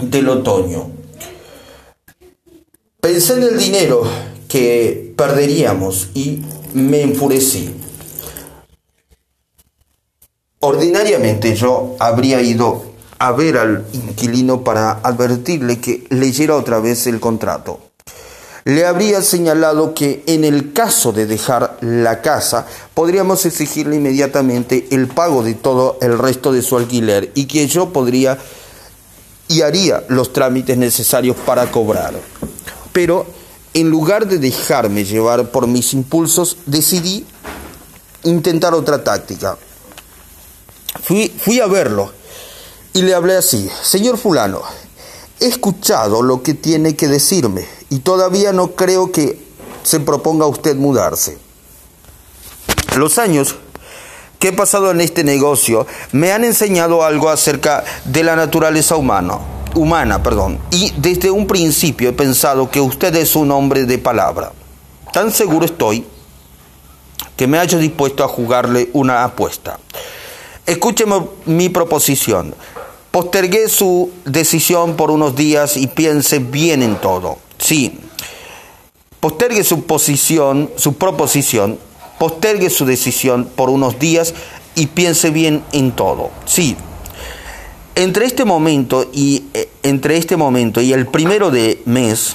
del otoño. Pensé en el dinero que perderíamos y me enfurecí. Ordinariamente yo habría ido a ver al inquilino para advertirle que leyera otra vez el contrato. Le habría señalado que en el caso de dejar la casa podríamos exigirle inmediatamente el pago de todo el resto de su alquiler y que yo podría y haría los trámites necesarios para cobrar. Pero en lugar de dejarme llevar por mis impulsos, decidí intentar otra táctica. Fui, fui a verlo y le hablé así, Señor fulano, he escuchado lo que tiene que decirme y todavía no creo que se proponga usted mudarse. Los años que he pasado en este negocio me han enseñado algo acerca de la naturaleza humana, humana, perdón, y desde un principio he pensado que usted es un hombre de palabra. Tan seguro estoy que me haya dispuesto a jugarle una apuesta. Escúcheme mi proposición. Postergué su decisión por unos días y piense bien en todo. Sí, postergue su posición, su proposición, postergue su decisión por unos días y piense bien en todo. Sí, entre este momento y eh, entre este momento y el primero de mes,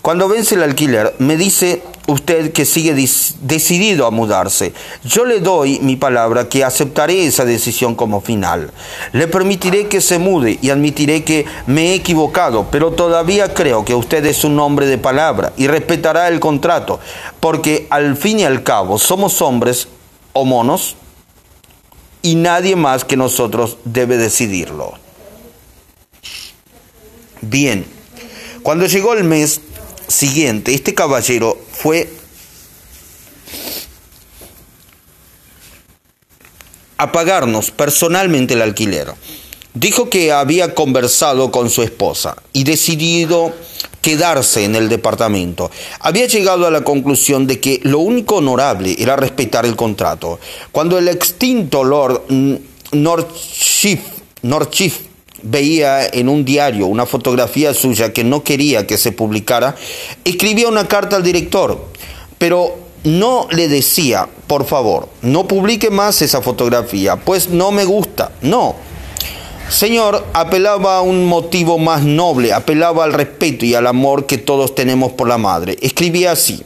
cuando vence el alquiler, me dice usted que sigue decidido a mudarse. Yo le doy mi palabra que aceptaré esa decisión como final. Le permitiré que se mude y admitiré que me he equivocado, pero todavía creo que usted es un hombre de palabra y respetará el contrato, porque al fin y al cabo somos hombres o monos y nadie más que nosotros debe decidirlo. Bien, cuando llegó el mes siguiente, este caballero fue a pagarnos personalmente el alquiler. Dijo que había conversado con su esposa y decidido quedarse en el departamento. Había llegado a la conclusión de que lo único honorable era respetar el contrato. Cuando el extinto Lord Northchief veía en un diario una fotografía suya que no quería que se publicara, escribía una carta al director, pero no le decía, por favor, no publique más esa fotografía, pues no me gusta. No. Señor, apelaba a un motivo más noble, apelaba al respeto y al amor que todos tenemos por la madre. Escribía así,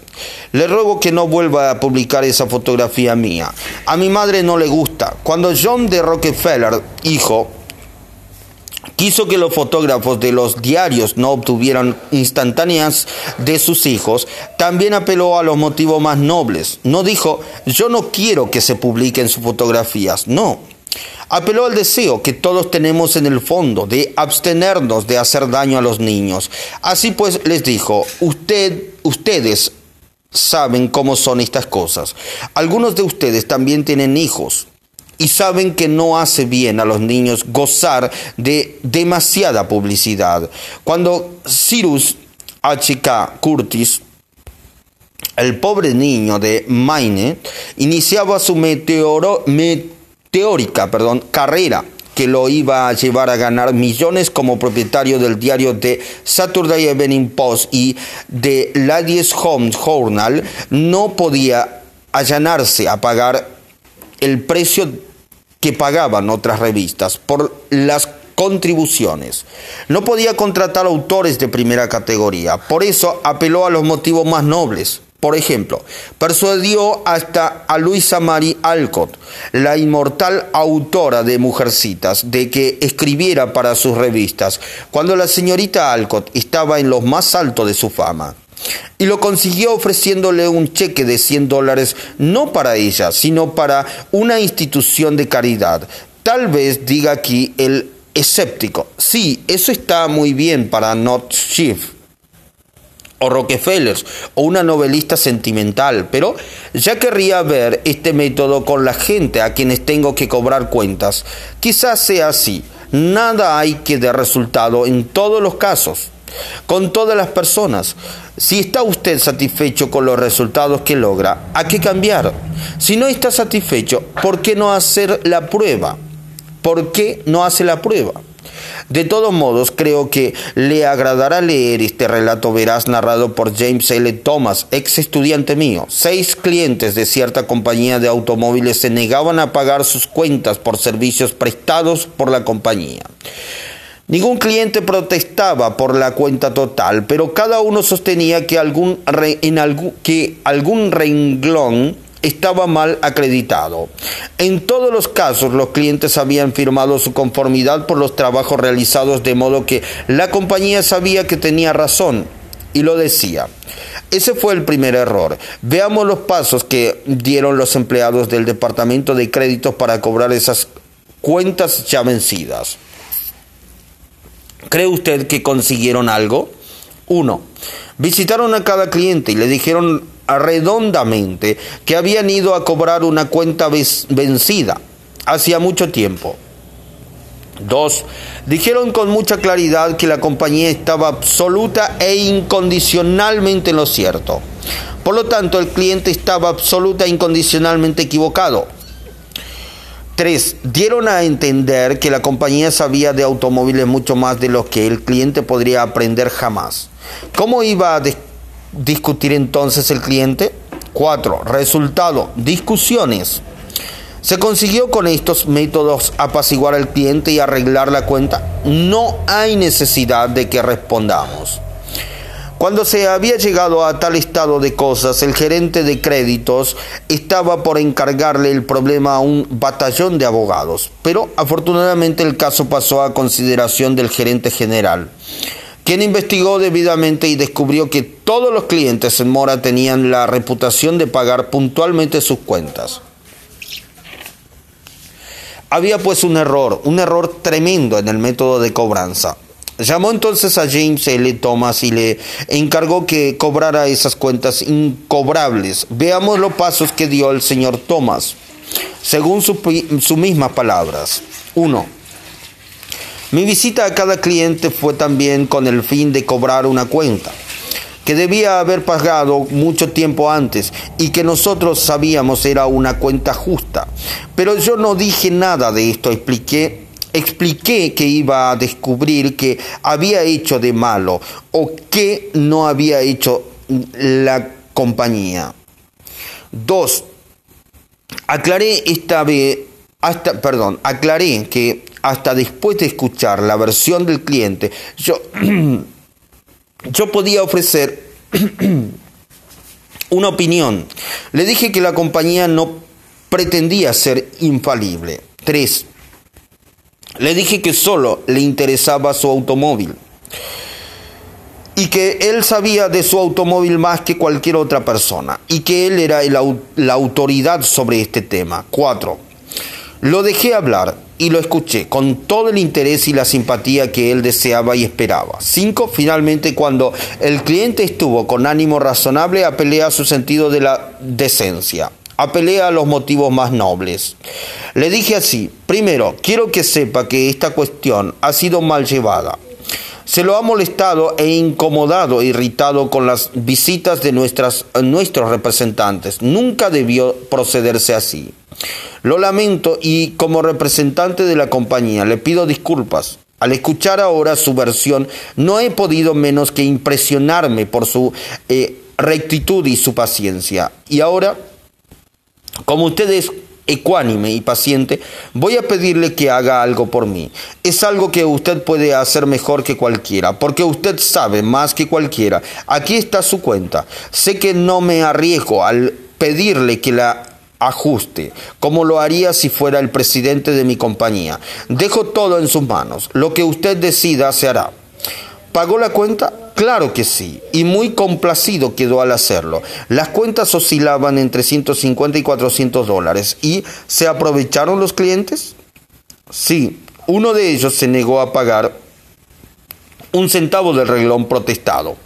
le ruego que no vuelva a publicar esa fotografía mía. A mi madre no le gusta. Cuando John de Rockefeller, hijo, quiso que los fotógrafos de los diarios no obtuvieran instantáneas de sus hijos, también apeló a los motivos más nobles. No dijo, yo no quiero que se publiquen sus fotografías, no. Apeló al deseo que todos tenemos en el fondo de abstenernos de hacer daño a los niños. Así pues les dijo, usted, ustedes saben cómo son estas cosas. Algunos de ustedes también tienen hijos y saben que no hace bien a los niños gozar de demasiada publicidad. Cuando Cyrus H.K. Curtis, el pobre niño de Maine, iniciaba su meteórica perdón, carrera que lo iba a llevar a ganar millones como propietario del diario de Saturday Evening Post y de Ladies Home Journal, no podía allanarse a pagar el precio que pagaban otras revistas por las contribuciones. No podía contratar autores de primera categoría, por eso apeló a los motivos más nobles. Por ejemplo, persuadió hasta a Luisa Marie Alcott, la inmortal autora de Mujercitas, de que escribiera para sus revistas, cuando la señorita Alcott estaba en lo más alto de su fama. Y lo consiguió ofreciéndole un cheque de 100 dólares no para ella, sino para una institución de caridad. Tal vez diga aquí el escéptico. Sí, eso está muy bien para Not o Rockefeller o una novelista sentimental, pero ya querría ver este método con la gente a quienes tengo que cobrar cuentas. Quizás sea así. Nada hay que de resultado en todos los casos con todas las personas. Si está usted satisfecho con los resultados que logra, ¿a qué cambiar? Si no está satisfecho, ¿por qué no hacer la prueba? ¿Por qué no hace la prueba? De todos modos, creo que le agradará leer este relato veraz narrado por James L. Thomas, ex estudiante mío. Seis clientes de cierta compañía de automóviles se negaban a pagar sus cuentas por servicios prestados por la compañía. Ningún cliente protestaba por la cuenta total, pero cada uno sostenía que algún, en que algún renglón estaba mal acreditado. En todos los casos los clientes habían firmado su conformidad por los trabajos realizados de modo que la compañía sabía que tenía razón y lo decía. Ese fue el primer error. Veamos los pasos que dieron los empleados del departamento de créditos para cobrar esas cuentas ya vencidas. ¿Cree usted que consiguieron algo? Uno, visitaron a cada cliente y le dijeron redondamente que habían ido a cobrar una cuenta vencida hacía mucho tiempo. Dos, dijeron con mucha claridad que la compañía estaba absoluta e incondicionalmente en lo cierto. Por lo tanto, el cliente estaba absoluta e incondicionalmente equivocado. Tres, dieron a entender que la compañía sabía de automóviles mucho más de lo que el cliente podría aprender jamás. ¿Cómo iba a discutir entonces el cliente? Cuatro, resultado, discusiones. ¿Se consiguió con estos métodos apaciguar al cliente y arreglar la cuenta? No hay necesidad de que respondamos. Cuando se había llegado a tal estado de cosas, el gerente de créditos estaba por encargarle el problema a un batallón de abogados, pero afortunadamente el caso pasó a consideración del gerente general, quien investigó debidamente y descubrió que todos los clientes en Mora tenían la reputación de pagar puntualmente sus cuentas. Había pues un error, un error tremendo en el método de cobranza. Llamó entonces a James L. Thomas y le encargó que cobrara esas cuentas incobrables. Veamos los pasos que dio el señor Thomas, según sus mismas palabras. 1. Mi visita a cada cliente fue también con el fin de cobrar una cuenta que debía haber pagado mucho tiempo antes y que nosotros sabíamos era una cuenta justa. Pero yo no dije nada de esto, expliqué expliqué que iba a descubrir que había hecho de malo o que no había hecho la compañía. Dos, aclaré esta hasta, perdón, aclaré que hasta después de escuchar la versión del cliente, yo yo podía ofrecer una opinión. Le dije que la compañía no pretendía ser infalible. Tres, le dije que solo le interesaba su automóvil y que él sabía de su automóvil más que cualquier otra persona y que él era la autoridad sobre este tema. Cuatro, lo dejé hablar y lo escuché con todo el interés y la simpatía que él deseaba y esperaba. Cinco, finalmente, cuando el cliente estuvo con ánimo razonable, apelé a su sentido de la decencia. Apelé a los motivos más nobles. Le dije así, primero, quiero que sepa que esta cuestión ha sido mal llevada. Se lo ha molestado e incomodado, irritado con las visitas de nuestras, nuestros representantes. Nunca debió procederse así. Lo lamento y como representante de la compañía le pido disculpas. Al escuchar ahora su versión, no he podido menos que impresionarme por su eh, rectitud y su paciencia. Y ahora, como usted es ecuánime y paciente, voy a pedirle que haga algo por mí. Es algo que usted puede hacer mejor que cualquiera, porque usted sabe más que cualquiera. Aquí está su cuenta. Sé que no me arriesgo al pedirle que la ajuste, como lo haría si fuera el presidente de mi compañía. Dejo todo en sus manos. Lo que usted decida se hará. ¿Pagó la cuenta? Claro que sí, y muy complacido quedó al hacerlo. Las cuentas oscilaban entre 150 y 400 dólares. ¿Y se aprovecharon los clientes? Sí, uno de ellos se negó a pagar un centavo del reglón protestado.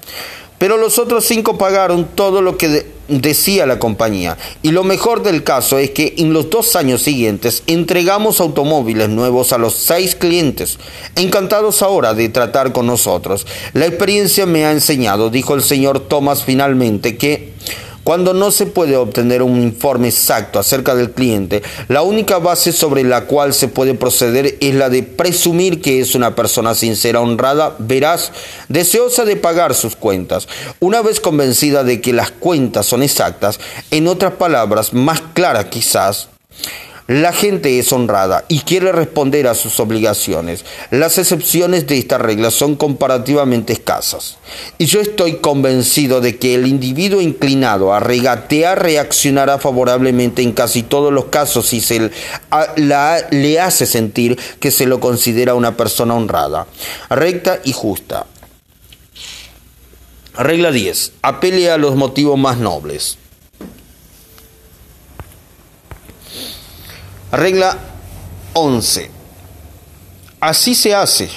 Pero los otros cinco pagaron todo lo que decía la compañía. Y lo mejor del caso es que en los dos años siguientes entregamos automóviles nuevos a los seis clientes, encantados ahora de tratar con nosotros. La experiencia me ha enseñado, dijo el señor Thomas finalmente, que cuando no se puede obtener un informe exacto acerca del cliente, la única base sobre la cual se puede proceder es la de presumir que es una persona sincera, honrada, veraz, deseosa de pagar sus cuentas. Una vez convencida de que las cuentas son exactas, en otras palabras, más claras quizás, la gente es honrada y quiere responder a sus obligaciones. Las excepciones de esta regla son comparativamente escasas. Y yo estoy convencido de que el individuo inclinado a regatear reaccionará favorablemente en casi todos los casos si se le hace sentir que se lo considera una persona honrada, recta y justa. Regla 10. Apele a los motivos más nobles. Regla 11. Así se hace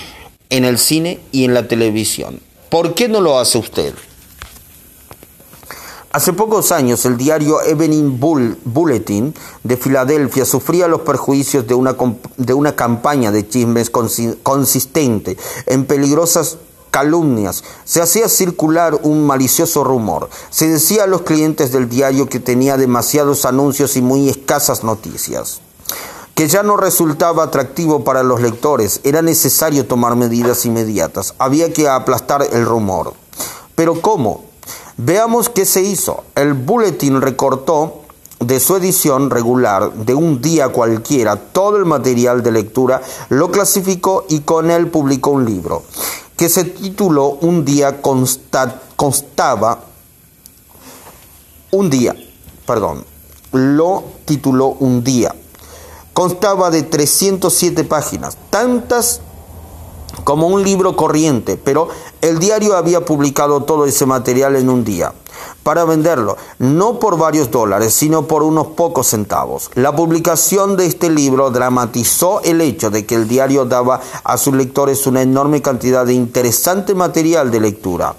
en el cine y en la televisión. ¿Por qué no lo hace usted? Hace pocos años el diario Evening Bulletin de Filadelfia sufría los perjuicios de una, de una campaña de chismes consistente en peligrosas calumnias. Se hacía circular un malicioso rumor. Se decía a los clientes del diario que tenía demasiados anuncios y muy escasas noticias que ya no resultaba atractivo para los lectores. Era necesario tomar medidas inmediatas. Había que aplastar el rumor. Pero ¿cómo? Veamos qué se hizo. El Bulletin recortó de su edición regular de un día cualquiera todo el material de lectura, lo clasificó y con él publicó un libro que se tituló Un día constaba un día, perdón, lo tituló Un día Constaba de 307 páginas, tantas como un libro corriente, pero el diario había publicado todo ese material en un día para venderlo, no por varios dólares, sino por unos pocos centavos. La publicación de este libro dramatizó el hecho de que el diario daba a sus lectores una enorme cantidad de interesante material de lectura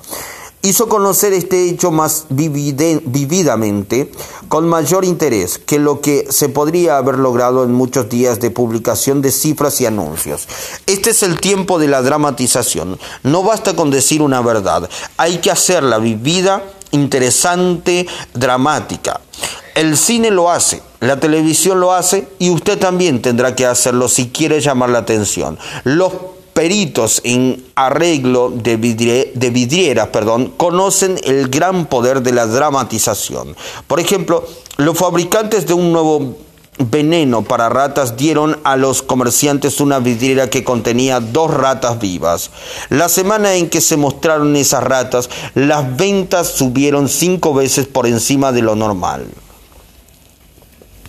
hizo conocer este hecho más vividamente, con mayor interés que lo que se podría haber logrado en muchos días de publicación de cifras y anuncios. Este es el tiempo de la dramatización. No basta con decir una verdad, hay que hacerla vivida, interesante, dramática. El cine lo hace, la televisión lo hace y usted también tendrá que hacerlo si quiere llamar la atención. Los peritos en arreglo de, vidrieras perdón, conocen el gran poder de la dramatización. Por ejemplo, los fabricantes de un nuevo veneno para ratas dieron a los comerciantes una vidriera que contenía dos ratas vivas. La semana en que se mostraron esas ratas, las ventas subieron cinco veces por encima de lo normal.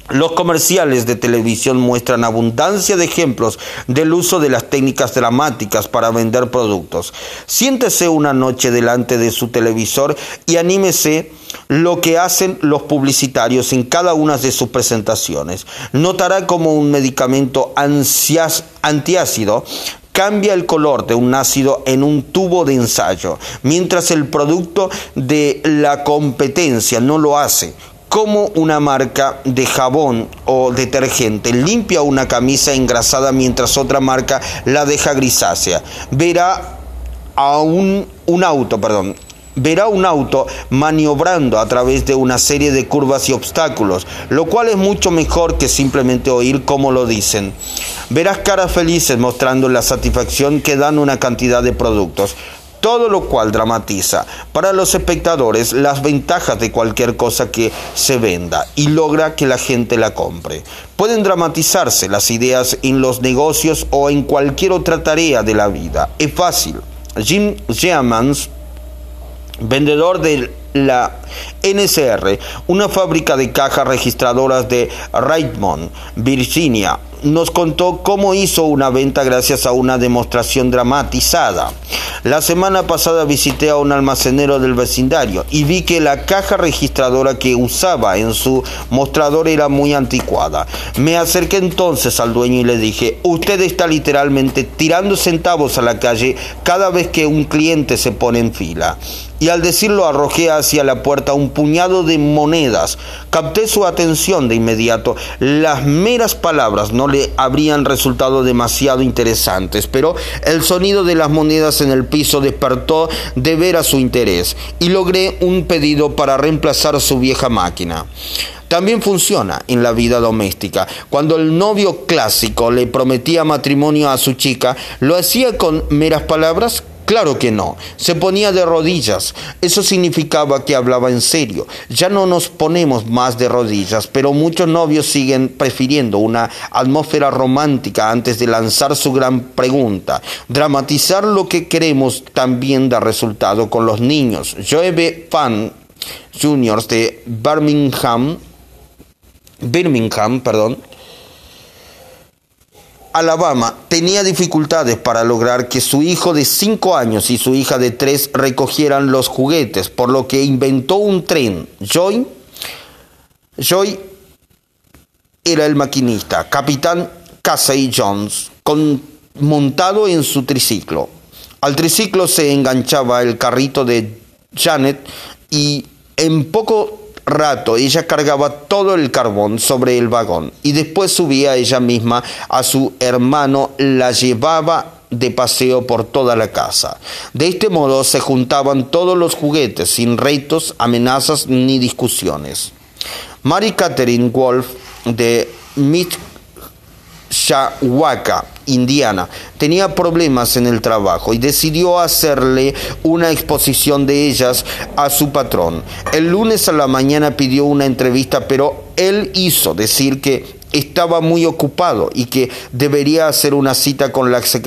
Los comerciales de televisión muestran abundancia de ejemplos del uso de las técnicas dramáticas para vender productos. Siéntese una noche delante de su televisor y anímese lo que hacen los publicitarios en cada una de sus presentaciones. Notará como un medicamento antiácido cambia el color de un ácido en un tubo de ensayo, mientras el producto de la competencia no lo hace como una marca de jabón o detergente limpia una camisa engrasada mientras otra marca la deja grisácea. Verá a un, un auto, perdón, verá un auto maniobrando a través de una serie de curvas y obstáculos, lo cual es mucho mejor que simplemente oír cómo lo dicen. Verás caras felices mostrando la satisfacción que dan una cantidad de productos todo lo cual dramatiza para los espectadores las ventajas de cualquier cosa que se venda y logra que la gente la compre. Pueden dramatizarse las ideas en los negocios o en cualquier otra tarea de la vida. Es fácil. Jim Germans, vendedor de la NCR, una fábrica de cajas registradoras de Richmond, Virginia, nos contó cómo hizo una venta gracias a una demostración dramatizada. La semana pasada visité a un almacenero del vecindario y vi que la caja registradora que usaba en su mostrador era muy anticuada. Me acerqué entonces al dueño y le dije, usted está literalmente tirando centavos a la calle cada vez que un cliente se pone en fila y al decirlo arrojé hacia la puerta un puñado de monedas. Capté su atención de inmediato. Las meras palabras no le habrían resultado demasiado interesantes, pero el sonido de las monedas en el piso despertó de veras su interés y logré un pedido para reemplazar su vieja máquina. También funciona en la vida doméstica. Cuando el novio clásico le prometía matrimonio a su chica, lo hacía con meras palabras Claro que no. Se ponía de rodillas. Eso significaba que hablaba en serio. Ya no nos ponemos más de rodillas, pero muchos novios siguen prefiriendo una atmósfera romántica antes de lanzar su gran pregunta. Dramatizar lo que queremos también da resultado con los niños. Joe Fan Juniors de Birmingham, Birmingham, perdón, Alabama tenía dificultades para lograr que su hijo de 5 años y su hija de 3 recogieran los juguetes, por lo que inventó un tren. Joy, Joy era el maquinista, capitán Casey Jones, con, montado en su triciclo. Al triciclo se enganchaba el carrito de Janet y En poco rato ella cargaba todo el carbón sobre el vagón y después subía ella misma a su hermano, la llevaba de paseo por toda la casa. De este modo se juntaban todos los juguetes sin retos, amenazas ni discusiones. Mary Catherine Wolf de Mishawaka, Indiana, tenía problemas en el trabajo y decidió hacerle una exposición de ellas a su patrón. El lunes a la mañana pidió una entrevista, pero él hizo decir que estaba muy ocupado y que debería hacer una cita con la secretaria